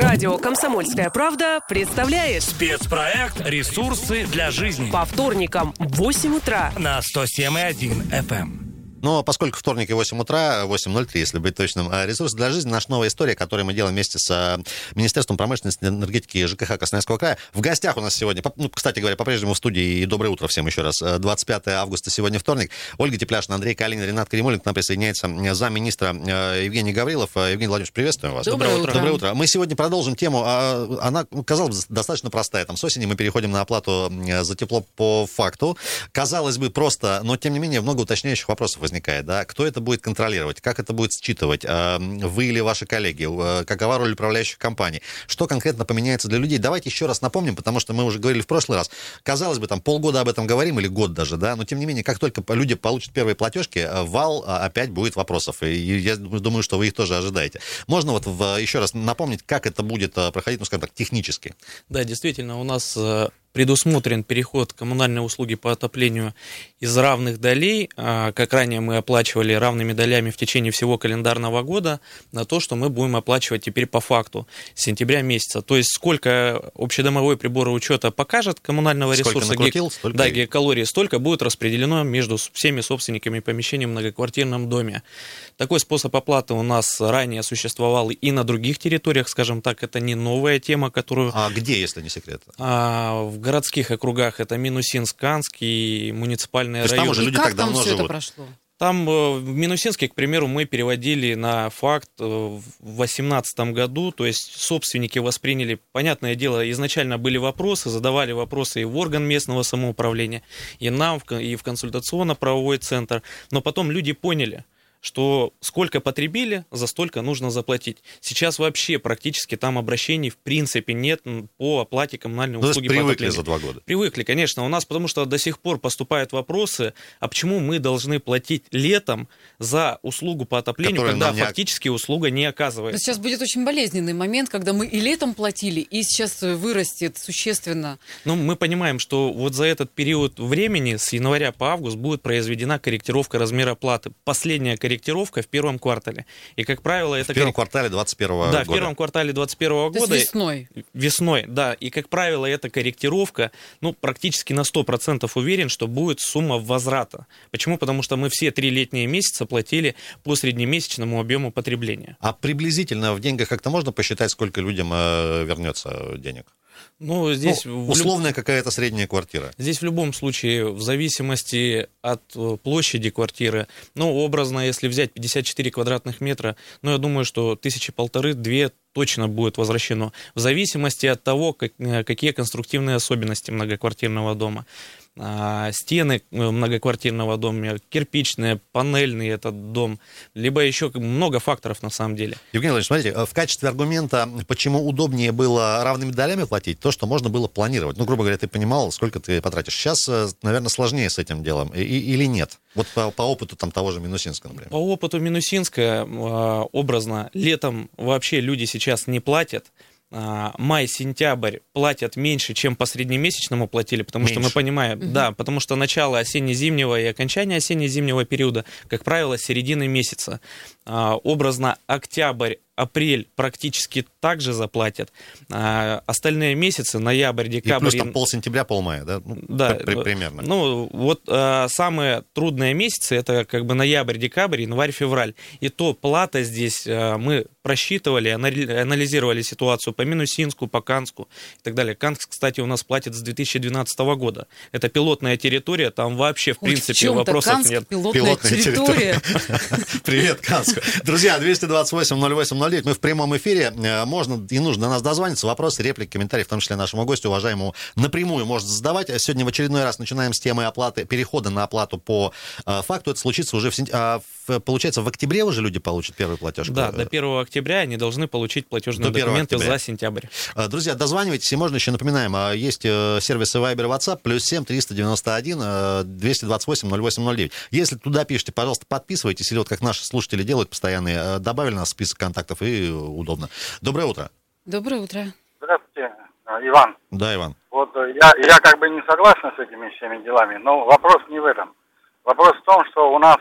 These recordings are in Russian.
Радио «Комсомольская правда» представляет Спецпроект «Ресурсы для жизни» по вторникам в 8 утра на 107,1 FM. Но поскольку вторник и 8 утра, 8.03, если быть точным, а, ресурс для жизни, наша новая история, которую мы делаем вместе с а, Министерством промышленности, энергетики и ЖКХ Красноярского края. В гостях у нас сегодня, ну, кстати говоря, по-прежнему в студии, и доброе утро всем еще раз, 25 а, августа сегодня вторник. Ольга Тепляшина, Андрей Калинин, Ренат Каримулин к нам присоединяется замминистра Евгений Гаврилов. Евгений Владимирович, приветствуем вас. Доброе утро. Доброе утро. Мы сегодня продолжим тему, она, ну, казалось бы, достаточно простая. Там с осени мы переходим на оплату за тепло по факту. Казалось бы, просто, но тем не менее много уточняющих вопросов возникает. Да? Кто это будет контролировать, как это будет считывать, а, вы или ваши коллеги, а, какова роль управляющих компаний, что конкретно поменяется для людей. Давайте еще раз напомним, потому что мы уже говорили в прошлый раз. Казалось бы, там полгода об этом говорим или год даже, да, но тем не менее, как только люди получат первые платежки, а, вал опять будет вопросов. И я думаю, что вы их тоже ожидаете. Можно вот в, еще раз напомнить, как это будет проходить, ну, скажем так, технически? Да, действительно, у нас э, предусмотрен переход коммунальной услуги по отоплению из равных долей, а, как ранее мы оплачивали равными долями в течение всего календарного года, на то, что мы будем оплачивать теперь по факту с сентября месяца. То есть сколько общедомовой прибор учета покажет коммунального сколько ресурса, накрутил, столько да, гигакалории, столько будет распределено между всеми собственниками помещений в многоквартирном доме. Такой способ оплаты у нас ранее существовал и на других территориях, скажем так, это не новая тема, которую... А где, если не секрет? А, в городских округах это Минусинск, Канск и муниципальные То районы. Там уже люди и как так давно там все живут. это прошло? Там э, в Минусинске, к примеру, мы переводили на факт э, в 2018 году, то есть собственники восприняли, понятное дело, изначально были вопросы, задавали вопросы и в орган местного самоуправления, и нам, и в консультационно-правовой центр, но потом люди поняли – что сколько потребили, за столько нужно заплатить. Сейчас вообще практически там обращений в принципе нет по оплате коммунальной ну, услуги. привыкли за два года. Привыкли, конечно. У нас потому что до сих пор поступают вопросы, а почему мы должны платить летом за услугу по отоплению, Которая когда не... фактически услуга не оказывается. Сейчас будет очень болезненный момент, когда мы и летом платили, и сейчас вырастет существенно. Ну, мы понимаем, что вот за этот период времени, с января по август, будет произведена корректировка размера платы. Последняя корректировка в первом квартале. И, как правило, это... В первом квартале 2021 года. Да, в первом квартале 2021 года. То есть весной. Весной, да. И, как правило, эта корректировка, ну, практически на 100% уверен, что будет сумма возврата. Почему? Потому что мы все три летние месяца платили по среднемесячному объему потребления. А приблизительно в деньгах как-то можно посчитать, сколько людям э, вернется денег? Ну, здесь... Ну, условная люб... какая-то средняя квартира. Здесь в любом случае, в зависимости от э, площади квартиры, ну, образно, если взять 54 квадратных метра, ну, я думаю, что тысячи полторы-две точно будет возвращено, в зависимости от того, как, э, какие конструктивные особенности многоквартирного дома. А, стены э, многоквартирного дома, кирпичные, панельный этот дом, либо еще много факторов на самом деле. Евгений Владимирович, смотрите, э, в качестве аргумента, почему удобнее было равными долями платить, то, что можно было планировать. Ну, грубо говоря, ты понимал, сколько ты потратишь. Сейчас, э, наверное, сложнее с этим делом. И, или нет? Вот по, по опыту там того же Минусинска, например. По опыту Минусинска образно летом вообще люди сейчас не платят. А, май-сентябрь платят меньше, чем по среднемесячному платили, потому меньше. что мы понимаем, угу. да, потому что начало осенне-зимнего и окончание осенне-зимнего периода, как правило, середины месяца. А, образно октябрь, апрель практически также заплатят. А остальные месяцы, ноябрь, декабрь... И плюс там пол сентября, пол мая, да? Ну, да. При, примерно. Ну, вот а, самые трудные месяцы, это как бы ноябрь, декабрь, январь, февраль. И то плата здесь а, мы просчитывали, анализировали ситуацию по Минусинску, по Канску и так далее. Канск, кстати, у нас платит с 2012 года. Это пилотная территория, там вообще, в принципе, в вопросов Канск, нет. Пилотная, пилотная территория. Привет, Канск. Друзья, 228-08-09, мы в прямом эфире. Э, можно и нужно до нас дозвониться. Вопросы, реплики, комментарии, в том числе нашему гостю, уважаемому, напрямую можно задавать. Сегодня в очередной раз начинаем с темы оплаты, перехода на оплату по э, факту. Это случится уже в сентябре. А, получается, в октябре уже люди получат первый платеж? Да, до 1 октября они должны получить платежные документы октября. за сентябрь. Э, друзья, дозванивайтесь, и можно еще напоминаем, есть сервисы Viber WhatsApp, плюс 7 391 228 0809. Если туда пишете, пожалуйста, подписывайтесь, или вот как наши слушатели делают постоянные, добавили нас в список контактов, и удобно. Доброе утро. Доброе утро. Здравствуйте, а, Иван. Да, Иван. Вот э, я, я как бы не согласен с этими всеми делами, но вопрос не в этом. Вопрос в том, что у нас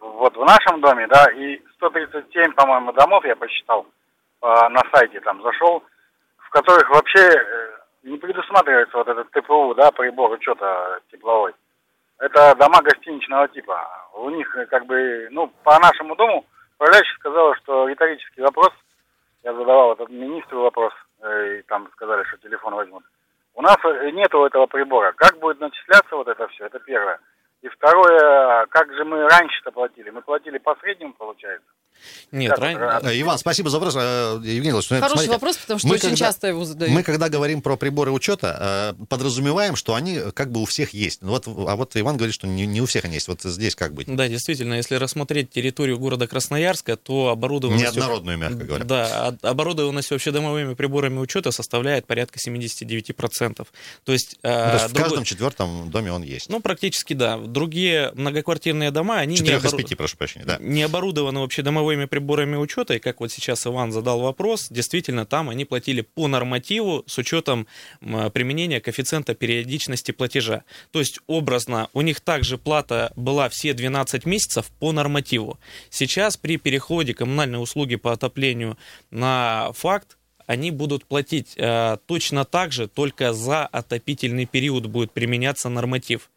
вот в нашем доме, да, и 137, по-моему, домов я посчитал, э, на сайте там зашел, которых вообще э, не предусматривается вот этот ТПУ, да, прибор учета тепловой. Это дома гостиничного типа. У них э, как бы, ну, по нашему дому управляющий сказала, что риторический вопрос, я задавал этот министру вопрос, э, и там сказали, что телефон возьмут. У нас э, нету этого прибора. Как будет начисляться вот это все? Это первое. И второе, как же мы раньше-то платили? Мы платили по среднему, получается. Нет, Как ран-? Э, Иван, спасибо за вопрос. Э, Евгений Владимирович, ну, Хороший смотрите, вопрос, потому что мы очень когда- часто его задают. Мы когда говорим про приборы учета, э, подразумеваем, что они как бы у всех есть. Ну Вот, а вот Иван говорит, что не, не у всех они есть. Вот здесь как быть? Да, действительно, если рассмотреть территорию города Красноярска, то оборудованность... Неоднородную, мягко говоря. Да, а- оборудованность общедомовыми приборами учета составляет порядка 79%. То есть... Ну, э, то есть в другой- каждом четвертом доме он есть. Ну, практически да. Другие многоквартирные дома, они не, Четырех из пяти, прошу прощения, да. не оборудованы общедомовыми приборами учета, и как вот сейчас Иван задал вопрос, действительно, там они платили по нормативу с учетом применения коэффициента периодичности платежа. То есть, образно, у них также плата была все 12 месяцев по нормативу. Сейчас при переходе коммунальной услуги по отоплению на факт, они будут платить э, точно так же, только за отопительный период будет применяться норматив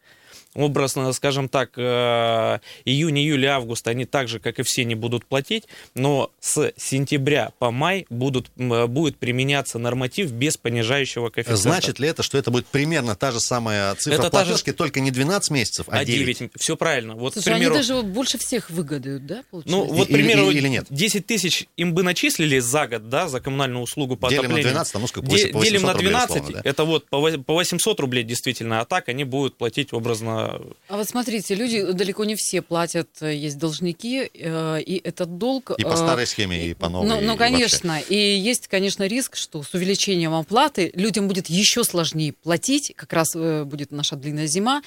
образно, скажем так, э, июнь, июль, август они так же, как и все, не будут платить, но с сентября по май будут, м, будет применяться норматив без понижающего коэффициента. Значит ли это, что это будет примерно та же самая цифра Это та же- только не 12 месяцев, а а 9? 9. Все правильно. Вот, Слушай, примеру, они даже больше всех выгодают, да, получается? ну, вот, к примеру, или- или нет? 10 тысяч им бы начислили за год, да, за коммунальную услугу по Делим на отоплению. 12, там, ну, сколько, Де- 800 делим на рублей, 12, условно, да. это вот по во- по 800 рублей действительно, а так они будут платить образно А вот смотрите, люди далеко не все платят, э, есть должники, э, и этот долг... И по э, старой схеме, и по новой. Ну, и ну, вообще. конечно. И есть, конечно, риск, что с увеличением оплаты людям будет еще сложнее платить. Как раз будет наша длинная зима.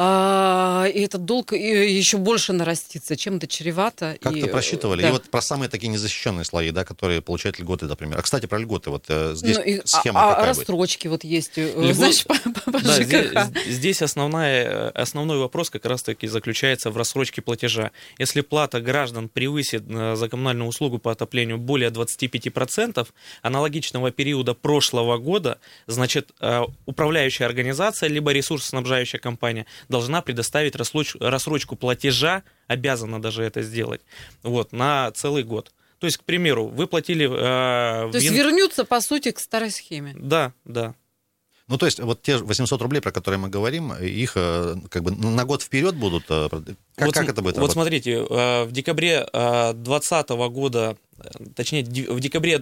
А, и этот долг и еще больше нарастится, чем это чревато. Как-то И, э, просчитывали. да. И вот про самые такие незащищенные слои, да, которые получают льготы, например. А, кстати, про льготы. Вот э, здесь Ну, и- схема а, а какая будет? рассрочки вот есть, э, Льгот- знаешь, по, по- по Да, здесь, ЖКХ. здесь основная, основной вопрос как раз-таки заключается в рассрочке платежа. Если плата граждан превысит э, за коммунальную услугу по отоплению более 25% аналогичного периода прошлого года, значит, э, управляющая организация либо ресурсоснабжающая компания должна предоставить рассроч- рассрочку платежа, обязана даже это сделать, вот, на целый год. То есть, к примеру, вы платили... э, То есть ян- вернуться, по сути, к старой схеме. Да, да. Ну, то есть, вот те 800 рублей, про которые мы говорим, их э, как бы на год вперед будут... э, Как, вот, как это будет Вот работать? смотрите, э, в декабре 2020 года, точнее, в декабре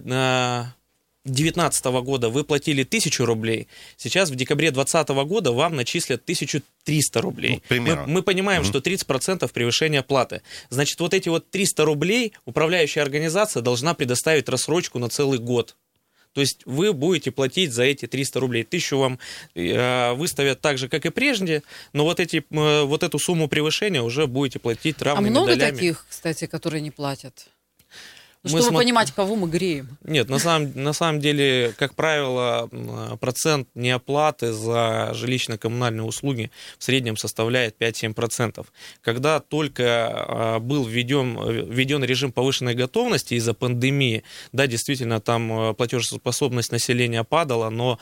2019 года вы платили 1000 рублей, сейчас в декабре 2020 года вам начислят 1300 рублей. Ну. Мы, мы понимаем, что 30% превышения платы. Значит, вот эти вот 300 рублей управляющая организация должна предоставить рассрочку на целый год. То есть вы будете платить за эти 300 рублей. Тысячу вам э, выставят так же, как и прежде, но вот, эти, э, вот эту сумму превышения уже будете платить А равными много долями. таких, кстати, которые не платят? Ну, чтобы смо- понимать, кого мы греем. Нет, на самом, на самом деле, как правило, процент неоплаты за жилищно-коммунальные услуги в среднем составляет 5-7%. Когда только а, был введен, введен режим повышенной готовности из-за пандемии, да, действительно, там а, платежеспособность населения падала, но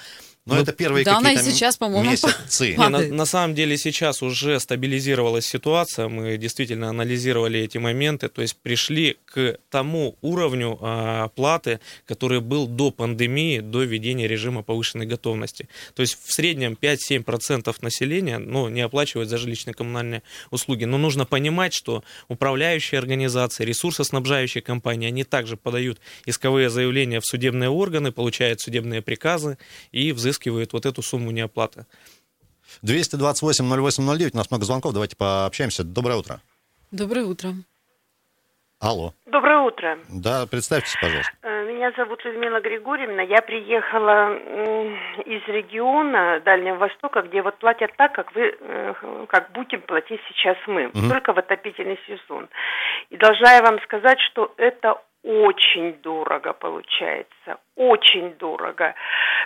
Но мы- это первые Да, она и какие-то сейчас, по-моему, месяцы. Не, на, на самом деле сейчас уже стабилизировалась ситуация, мы действительно анализировали эти моменты, то есть пришли к тому уровню а, платы, который был до пандемии, до введения режима повышенной готовности. То есть в среднем 5-7% населения ну, не оплачивают за жилищно-коммунальные услуги. Но нужно понимать, что управляющие организации, ресурсоснабжающие компании, они также подают исковые заявления в судебные органы, получают судебные приказы и взыскивают вот эту сумму неоплаты. 228-08-09, у нас много звонков, давайте пообщаемся. Доброе утро. Доброе утро. Алло. Доброе утро. Да, представьтесь, пожалуйста. Э, Меня зовут Людмила Григорьевна. Я приехала из региона Дальнего Востока, где вот платят так, как вы, э, как будем платить сейчас мы, Мгм. только в отопительный сезон. И должна я вам сказать, что это очень дорого получается, очень дорого.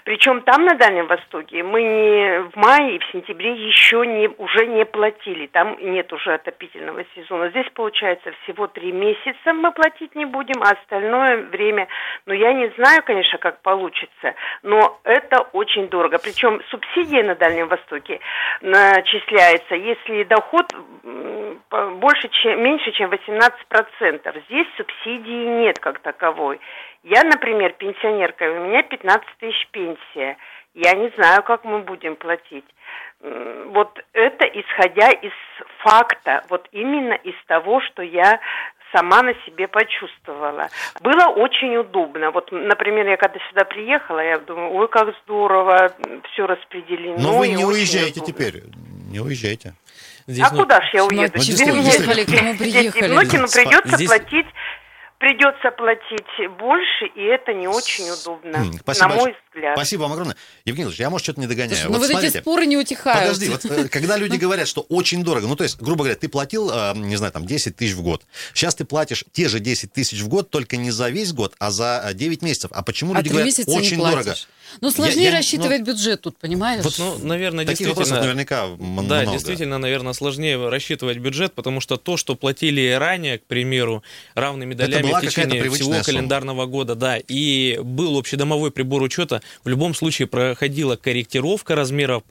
Причем там, на Дальнем Востоке, мы не в мае и в сентябре еще не, уже не платили. Там нет уже отопительного сезона. Здесь, получается, всего три месяца мы платить не будем, а остальное время, ну, я не знаю, конечно, как получится, но это очень дорого. Причем субсидия на Дальнем Востоке начисляется, если доход больше, чем, меньше, чем 18%. Здесь субсидии нет как таковой. Я, например, пенсионерка, у меня 15 тысяч пенсия. Я не знаю, как мы будем платить. Вот это исходя из факта, вот именно из того, что я сама на себе почувствовала. Было очень удобно. Вот, например, я когда сюда приехала, я думаю, ой, как здорово, все распределено. Но вы не уезжаете удобно. теперь, не уезжайте. Здесь, а ну, куда ж я уеду? Ну, Теперь мне приехали, к кому приехали. Внуки, ну, придется Здесь... платить придется платить больше, и это не очень удобно, Спасибо на мой взгляд. Спасибо вам огромное. Евгений Ильич, я, может, что-то не догоняю. Слушай, ну вот, вот эти споры не утихают. Подожди, вот э, когда люди говорят, что очень дорого, ну, то есть, грубо говоря, ты платил, э, не знаю, там, 10 тысяч в год. Сейчас ты платишь те же 10 тысяч в год, только не за весь год, а за 9 месяцев. А почему люди а говорят, очень дорого? Ну, сложнее я, я, рассчитывать ну, бюджет тут, понимаешь? Вот, ну, наверное, Таких действительно... наверняка много. Да, действительно, наверное, сложнее рассчитывать бюджет, потому что то, что платили ранее, к примеру, равными долями в течение всего календарного года, да, и был общедомовой прибор учета, в любом случае проходила корректировка размеров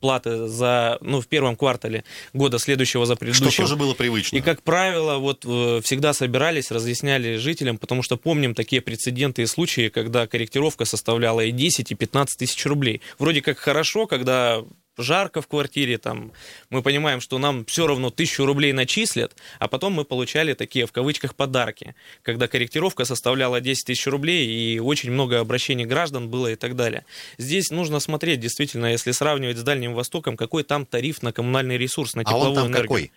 платы за, ну, в первом квартале года следующего за предыдущим. Что тоже было привычно. И, как правило, вот э, всегда собирались, разъясняли жителям, потому что помним такие прецеденты и случаи, когда корректировка составляла и 10, и 15 тысяч рублей. Вроде как хорошо, когда жарко в квартире, там, мы понимаем, что нам все равно тысячу рублей начислят, а потом мы получали такие, в кавычках, подарки, когда корректировка составляла 10 тысяч рублей, и очень много обращений граждан было и так далее. Здесь нужно смотреть, действительно, если сравнивать с Дальним Востоком, какой там тариф на коммунальный ресурс, на тепловую а он там энергию. Какой?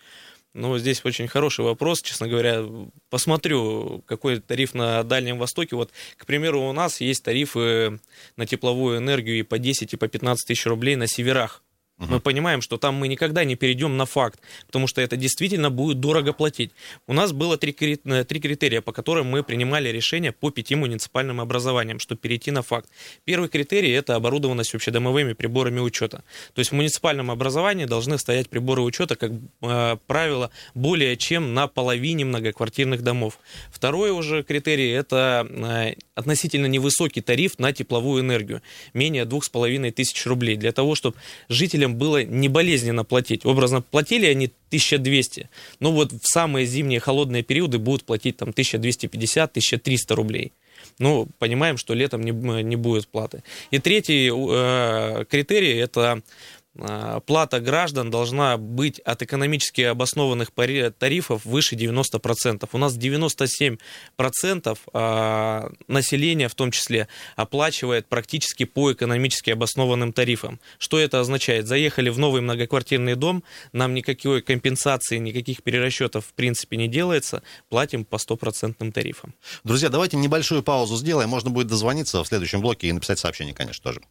Ну, здесь очень хороший вопрос, честно говоря. Посмотрю, какой тариф на Дальнем Востоке. Вот, к примеру, у нас есть тарифы на тепловую энергию и по 10, и по 15 тысяч рублей на северах. Мы понимаем, что там мы никогда не перейдем на факт, потому что это действительно будет дорого платить. У нас было три, э, три критерия, по которым мы принимали решение по пяти муниципальным образованиям, чтобы перейти на факт. Первый критерий – это оборудованность общедомовыми приборами учета. То есть в муниципальном образовании должны стоять приборы учета, как э, правило, более чем на половине многоквартирных домов. Второй уже критерий – это э, относительно невысокий тариф на тепловую энергию, менее двух с половиной тысяч рублей, для того, чтобы жителям людям было не болезненно платить. Образно, платили они 1200, но вот в самые зимние холодные периоды будут платить там 1250-1300 рублей. Ну, понимаем, что летом не, не будет платы. И третий э, критерий – это плата граждан должна быть от экономически обоснованных тарифов выше 90%. У нас 97% а, населения в том числе оплачивает практически по экономически обоснованным тарифам. Что это означает? Заехали в новый многоквартирный дом, нам никакой компенсации, никаких перерасчетов в принципе не делается, платим по стопроцентным тарифам. Друзья, давайте небольшую паузу сделаем. Можно будет дозвониться в следующем блоке и написать сообщение, конечно, тоже.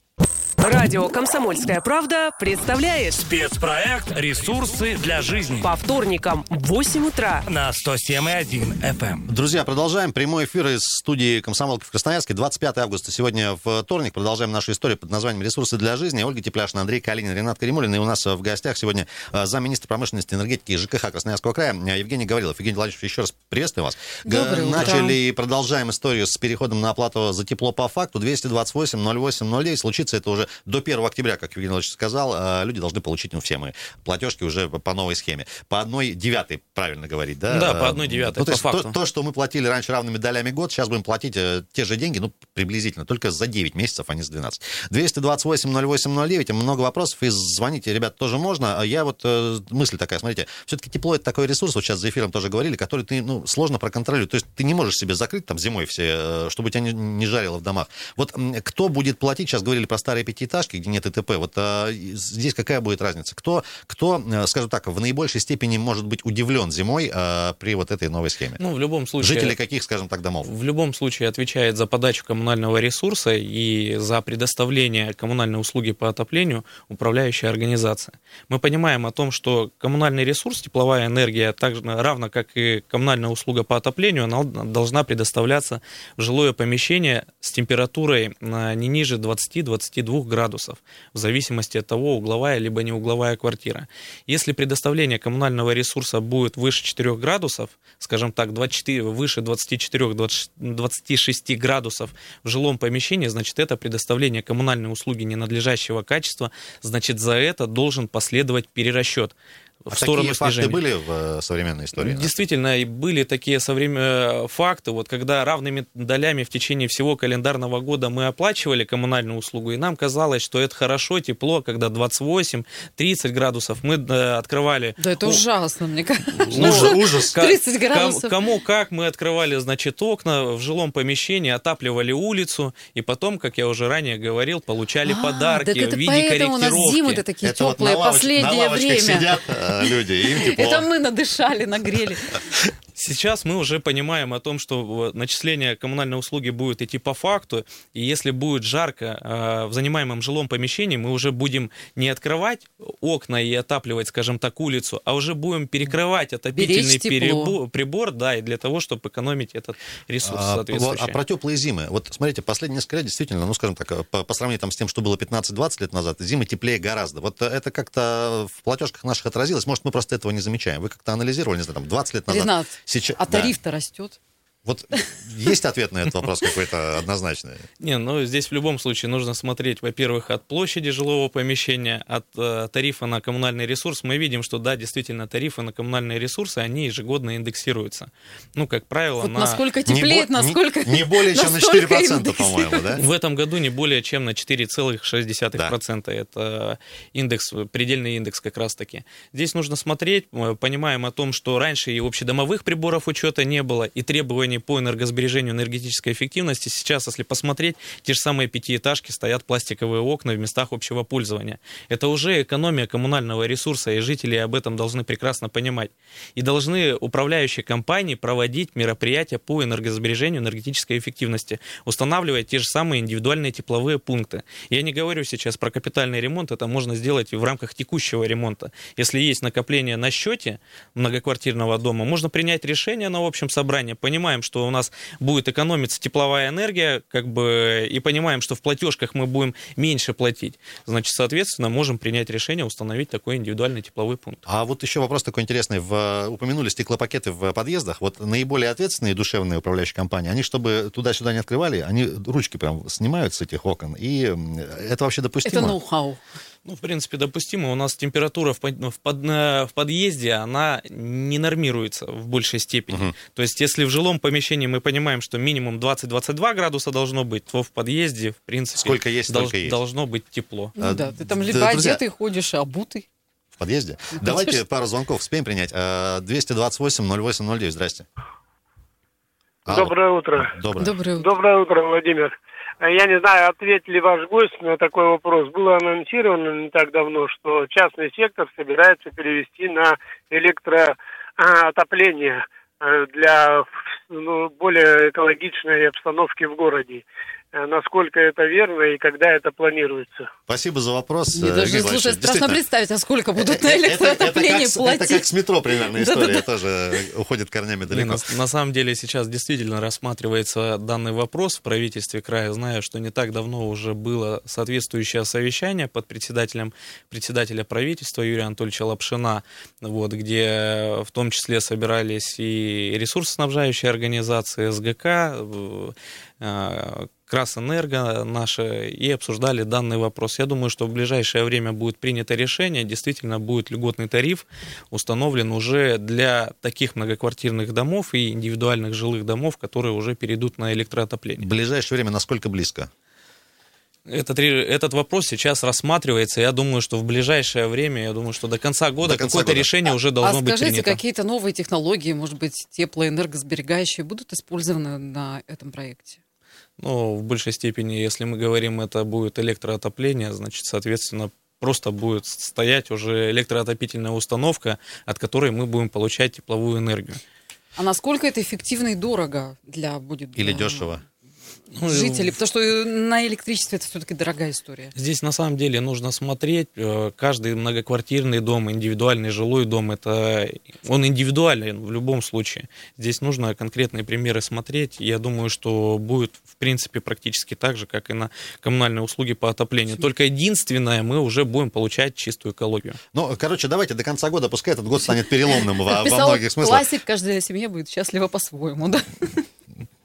Радио «Комсомольская правда» представляет спецпроект «Ресурсы для жизни» по вторникам в 8 утра на 107,1 FM. Эм. Друзья, продолжаем прямой эфир из студии «Комсомолки» в Красноярске. 25 августа сегодня вторник. Продолжаем нашу историю под названием «Ресурсы для жизни». Ольга Тепляшина, Андрей Калинин, Ренат Каримулин. И у нас в гостях сегодня э, замминистра промышленности, энергетики и ЖКХ Красноярского края Евгений Гаврилов. Евгений Владимирович, еще раз приветствую вас. Доброе Начали и продолжаем историю с переходом на оплату за тепло по факту. 228 08 09. Случится это уже до 1 октября, как Евгений Владимирович сказал, э, люди должны получить, ну, все мы, платежки уже по новой схеме. По одной девятой, правильно говорить, да? Да, по одной девятой, ну, то, есть факту. То, то, что мы платили раньше равными долями год, сейчас будем платить э, те же деньги, ну, приблизительно, только за 9 месяцев, а не за 12. 228 08 09, много вопросов, и звоните, ребят, тоже можно. А я вот, э, мысль такая, смотрите, все-таки тепло это такой ресурс, вот сейчас за эфиром тоже говорили, который ты, ну, сложно проконтролировать. То есть ты не можешь себе закрыть там зимой все, чтобы тебя не, не жарило в домах. Вот кто будет платить, сейчас говорили про старые пяти пятиэтажки, где нет ИТП, вот а, здесь какая будет разница? Кто, кто, э, скажем так, в наибольшей степени может быть удивлен зимой а, при вот этой новой схеме? Ну, в любом случае... Жители каких, скажем так, домов? В любом случае отвечает за подачу коммунального ресурса и за предоставление коммунальной услуги по отоплению управляющая организация. Мы понимаем о том, что коммунальный ресурс, тепловая энергия, так же, равно как и коммунальная услуга по отоплению, она должна предоставляться в жилое помещение с температурой а, не ниже 20-22 градусов, в зависимости от того, угловая либо не угловая квартира. Если предоставление коммунального ресурса будет выше 4 градусов, скажем так, 24, выше 24-26 градусов в жилом помещении, значит, это предоставление коммунальной услуги ненадлежащего качества, значит, за это должен последовать перерасчет в а сторону такие снижения. факты были в э, современной истории? Действительно, и были такие современные факты, вот когда равными долями в течение всего календарного года мы оплачивали коммунальную услугу, и нам казалось, что это хорошо, тепло, когда 28-30 градусов мы э, открывали... Да это ужасно, мне кажется. Ужас, ужас. 30 градусов. Кому как мы открывали, значит, окна в жилом помещении, отапливали улицу, и потом, как я уже ранее говорил, получали а, подарки в виде корректировки. у нас зимы-то такие теплые, последнее время. Люди, им тепло. Это мы надышали, нагрели. Сейчас мы уже понимаем о том, что начисление коммунальной услуги будет идти по факту, и если будет жарко э, в занимаемом жилом помещении, мы уже будем не открывать окна и отапливать, скажем так, улицу, а уже будем перекрывать отопительный перебор, прибор, да, и для того, чтобы экономить этот ресурс а, соответствующий. А, а про теплые зимы. Вот смотрите, последние несколько лет действительно, ну, скажем так, по, по сравнению там, с тем, что было 15-20 лет назад, зимы теплее гораздо. Вот это как-то в платежках наших отразилось. Может, мы просто этого не замечаем. Вы как-то анализировали, не знаю, там, 20 лет назад. Ренат, Сейчас, а тариф-то растет. Вот есть ответ на этот вопрос какой-то однозначный? Не, ну здесь в любом случае нужно смотреть, во-первых, от площади жилого помещения, от э, тарифа на коммунальный ресурс. Мы видим, что да, действительно, тарифы на коммунальные ресурсы, они ежегодно индексируются. Ну, как правило, вот на... насколько теплеет, не, насколько... Не, не более чем на 4%, по-моему, да? В этом году не более чем на 4,6%. Да. Это индекс, предельный индекс как раз-таки. Здесь нужно смотреть, понимаем о том, что раньше и общедомовых приборов учета не было, и требования требований по энергосбережению энергетической эффективности. Сейчас, если посмотреть, те же самые пятиэтажки стоят пластиковые окна в местах общего пользования. Это уже экономия коммунального ресурса, и жители об этом должны прекрасно понимать. И должны управляющие компании проводить мероприятия по энергосбережению энергетической эффективности, устанавливая те же самые индивидуальные тепловые пункты. Я не говорю сейчас про капитальный ремонт, это можно сделать в рамках текущего ремонта. Если есть накопление на счете многоквартирного дома, можно принять решение на общем собрании, понимаем, понимаем, что у нас будет экономиться тепловая энергия, как бы, и понимаем, что в платежках мы будем меньше платить, значит, соответственно, можем принять решение установить такой индивидуальный тепловой пункт. А вот еще вопрос такой интересный. В, упомянули стеклопакеты в подъездах. Вот наиболее ответственные душевные управляющие компании, они, чтобы туда-сюда не открывали, они ручки прям снимают с этих окон. И это вообще допустимо? Это ноу-хау. Ну, в принципе, допустимо. У нас температура в, под, в, под, в подъезде, она не нормируется в большей степени. Угу. То есть, если в жилом помещении мы понимаем, что минимум 20-22 градуса должно быть, то в подъезде, в принципе, Сколько есть, долж, есть. должно быть тепло. Ну, а, да, ты там либо друзья, одетый ходишь, а обутый. В подъезде? Ну, Давайте пару звонков успеем принять. 228-08-09, здрасте. Доброе утро. Доброе. Доброе утро. Доброе утро, Владимир. Я не знаю, ответил ли ваш гость на такой вопрос. Было анонсировано не так давно, что частный сектор собирается перевести на электроотопление э, для ну, более экологичной обстановки в городе. Э, насколько это верно и когда это планируется. Спасибо за вопрос. Мне даже, слушай, страшно представить, а сколько будут на электроотопление это, платить. Это как с метро примерно история, тоже уходит корнями далеко. На, самом деле сейчас действительно рассматривается данный вопрос в правительстве края. Знаю, что не так давно уже было соответствующее совещание под председателем председателя правительства Юрия Анатольевича Лапшина, вот, где в том числе собирались и ресурсоснабжающие организации, СГК, э, Красэнерго наши и обсуждали данный вопрос. Я думаю, что в ближайшее время будет принято решение, действительно будет льготный тариф установлен уже для таких многоквартирных домов и индивидуальных жилых домов, которые уже перейдут на электроотопление. В ближайшее время насколько близко? Этот, этот вопрос сейчас рассматривается. Я думаю, что в ближайшее время, я думаю, что до конца года какое-то решение уже должно а быть скажите, принято. какие-то новые технологии, может быть, теплоэнергосберегающие будут использованы на этом проекте? Но в большей степени, если мы говорим, это будет электроотопление, значит, соответственно, просто будет стоять уже электроотопительная установка, от которой мы будем получать тепловую энергию. А насколько это эффективно и дорого для будет Или для дешево? Ну, жителей? Потому что на электричестве это все-таки дорогая история. Здесь на самом деле нужно смотреть. э, Каждый многоквартирный дом, индивидуальный жилой дом, это он индивидуален в любом случае. Здесь нужно конкретные примеры смотреть. Я думаю, что будет в принципе практически так же, как и на коммунальные услуги по отоплению. Только единственное, мы уже будем получать чистую экологию. Ну, короче, давайте до конца года, пускай этот год станет переломным во, во многих смыслах. классик, каждая семья будет счастлива по-своему, да?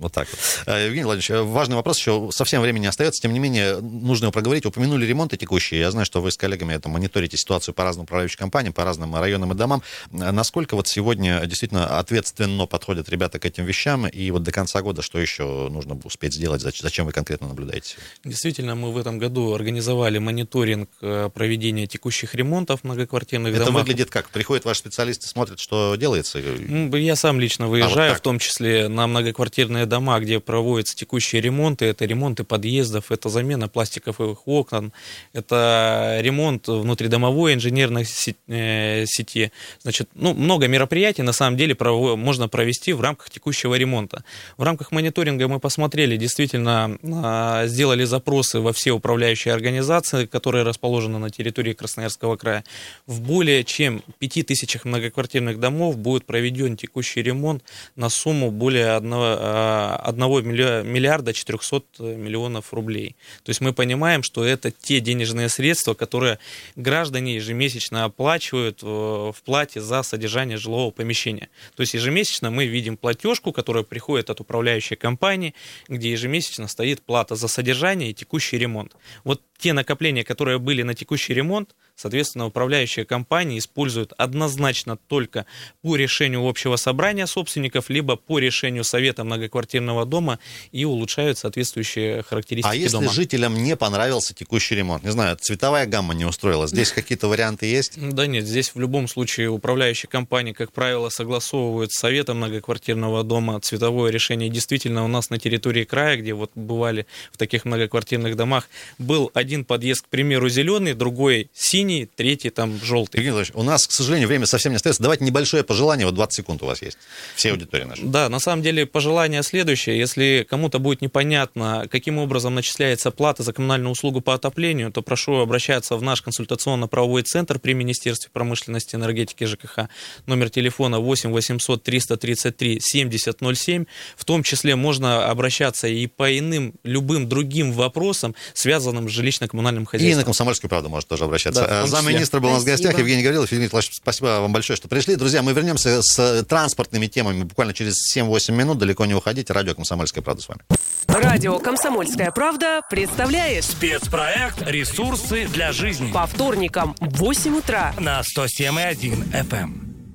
Вот так вот. Э, Евгений Владимирович, э, важный вопрос, еще совсем времени остается, тем не менее, нужно его проговорить. Упомянули ремонты текущие. Я знаю, что вы с коллегами это мониторите ситуацию по разным управляющим компаниям, по разным районам и домам. Э, Насколько вот сегодня действительно ответственно подходят ребята к этим вещам, и вот до конца года что еще нужно успеть сделать, зач- зачем вы конкретно наблюдаете? Действительно, мы в этом году организовали мониторинг проведения текущих ремонтов многоквартирных Это домах. выглядит как? Приходят ваши специалисты, смотрят, что делается? Я сам лично выезжаю, так. в том числе на многоквартирные дома, где проводятся текущие ремонты. Это ремонты подъездов, это замена пластиковых окон, это ремонт внутридомовой инженерной э, сети. Значит, ну, много мероприятий на самом деле можно провести в рамках текущего ремонта. В рамках мониторинга мы посмотрели, действительно а, сделали запросы во все управляющие организации, которые расположены на территории Красноярского края. В более чем 5000 многоквартирных домов будет проведен текущий ремонт на сумму более 1, миллиарда 400 миллионов рублей. То есть мы понимаем, что это те денежные средства, которые граждане ежемесячно оплачивают э, в плате за содержание жилого помещения. То есть ежемесячно мы видим платежку, которая приходит от управляющей компании, где ежемесячно стоит плата за содержание и текущий ремонт. Вот те накопления, которые были на текущий ремонт, соответственно, управляющая компания использует однозначно только по решению общего собрания собственников, либо по решению совета многоквартирного дома и улучшают соответствующие характеристики А если дома. жителям не понравился текущий ремонт? Не знаю, цветовая гамма не устроила. Здесь какие-то варианты есть? Да нет, здесь в любом случае управляющие компании, как правило, согласовывают с советом многоквартирного дома цветовое решение. Действительно, у нас на территории края, где вот бывали в таких многоквартирных домах, был один подъезд, к примеру, зеленый, другой синий, третий там желтый. Евгений Владимирович, у нас, к сожалению, время совсем не остается. Давайте небольшое пожелание, вот 20 секунд у вас есть. Все аудитории наши. Да, на самом деле пожелание следующее. Если кому-то будет непонятно, каким образом начисляется плата за коммунальную услугу по отоплению, то прошу обращаться в наш консультационно-правовой центр при Министерстве промышленности, энергетики и ЖКХ. Номер телефона 8 800 333 7007. В том числе можно обращаться и по иным, любым другим вопросам, связанным с жилищно-коммунальным И хозяйством. на «Комсомольскую правду» может тоже обращаться. Да. Замминистра был у нас в гостях. Евгений Гаврилов. Евгений Николаевич, спасибо вам большое, что пришли. Друзья, мы вернемся с э, транспортными темами буквально через 7-8 минут. Далеко не уходите. Радио «Комсомольская правда» с вами. Радио «Комсомольская правда» представляет Спецпроект «Ресурсы для жизни» по вторникам в 8 утра на 107,1 FM.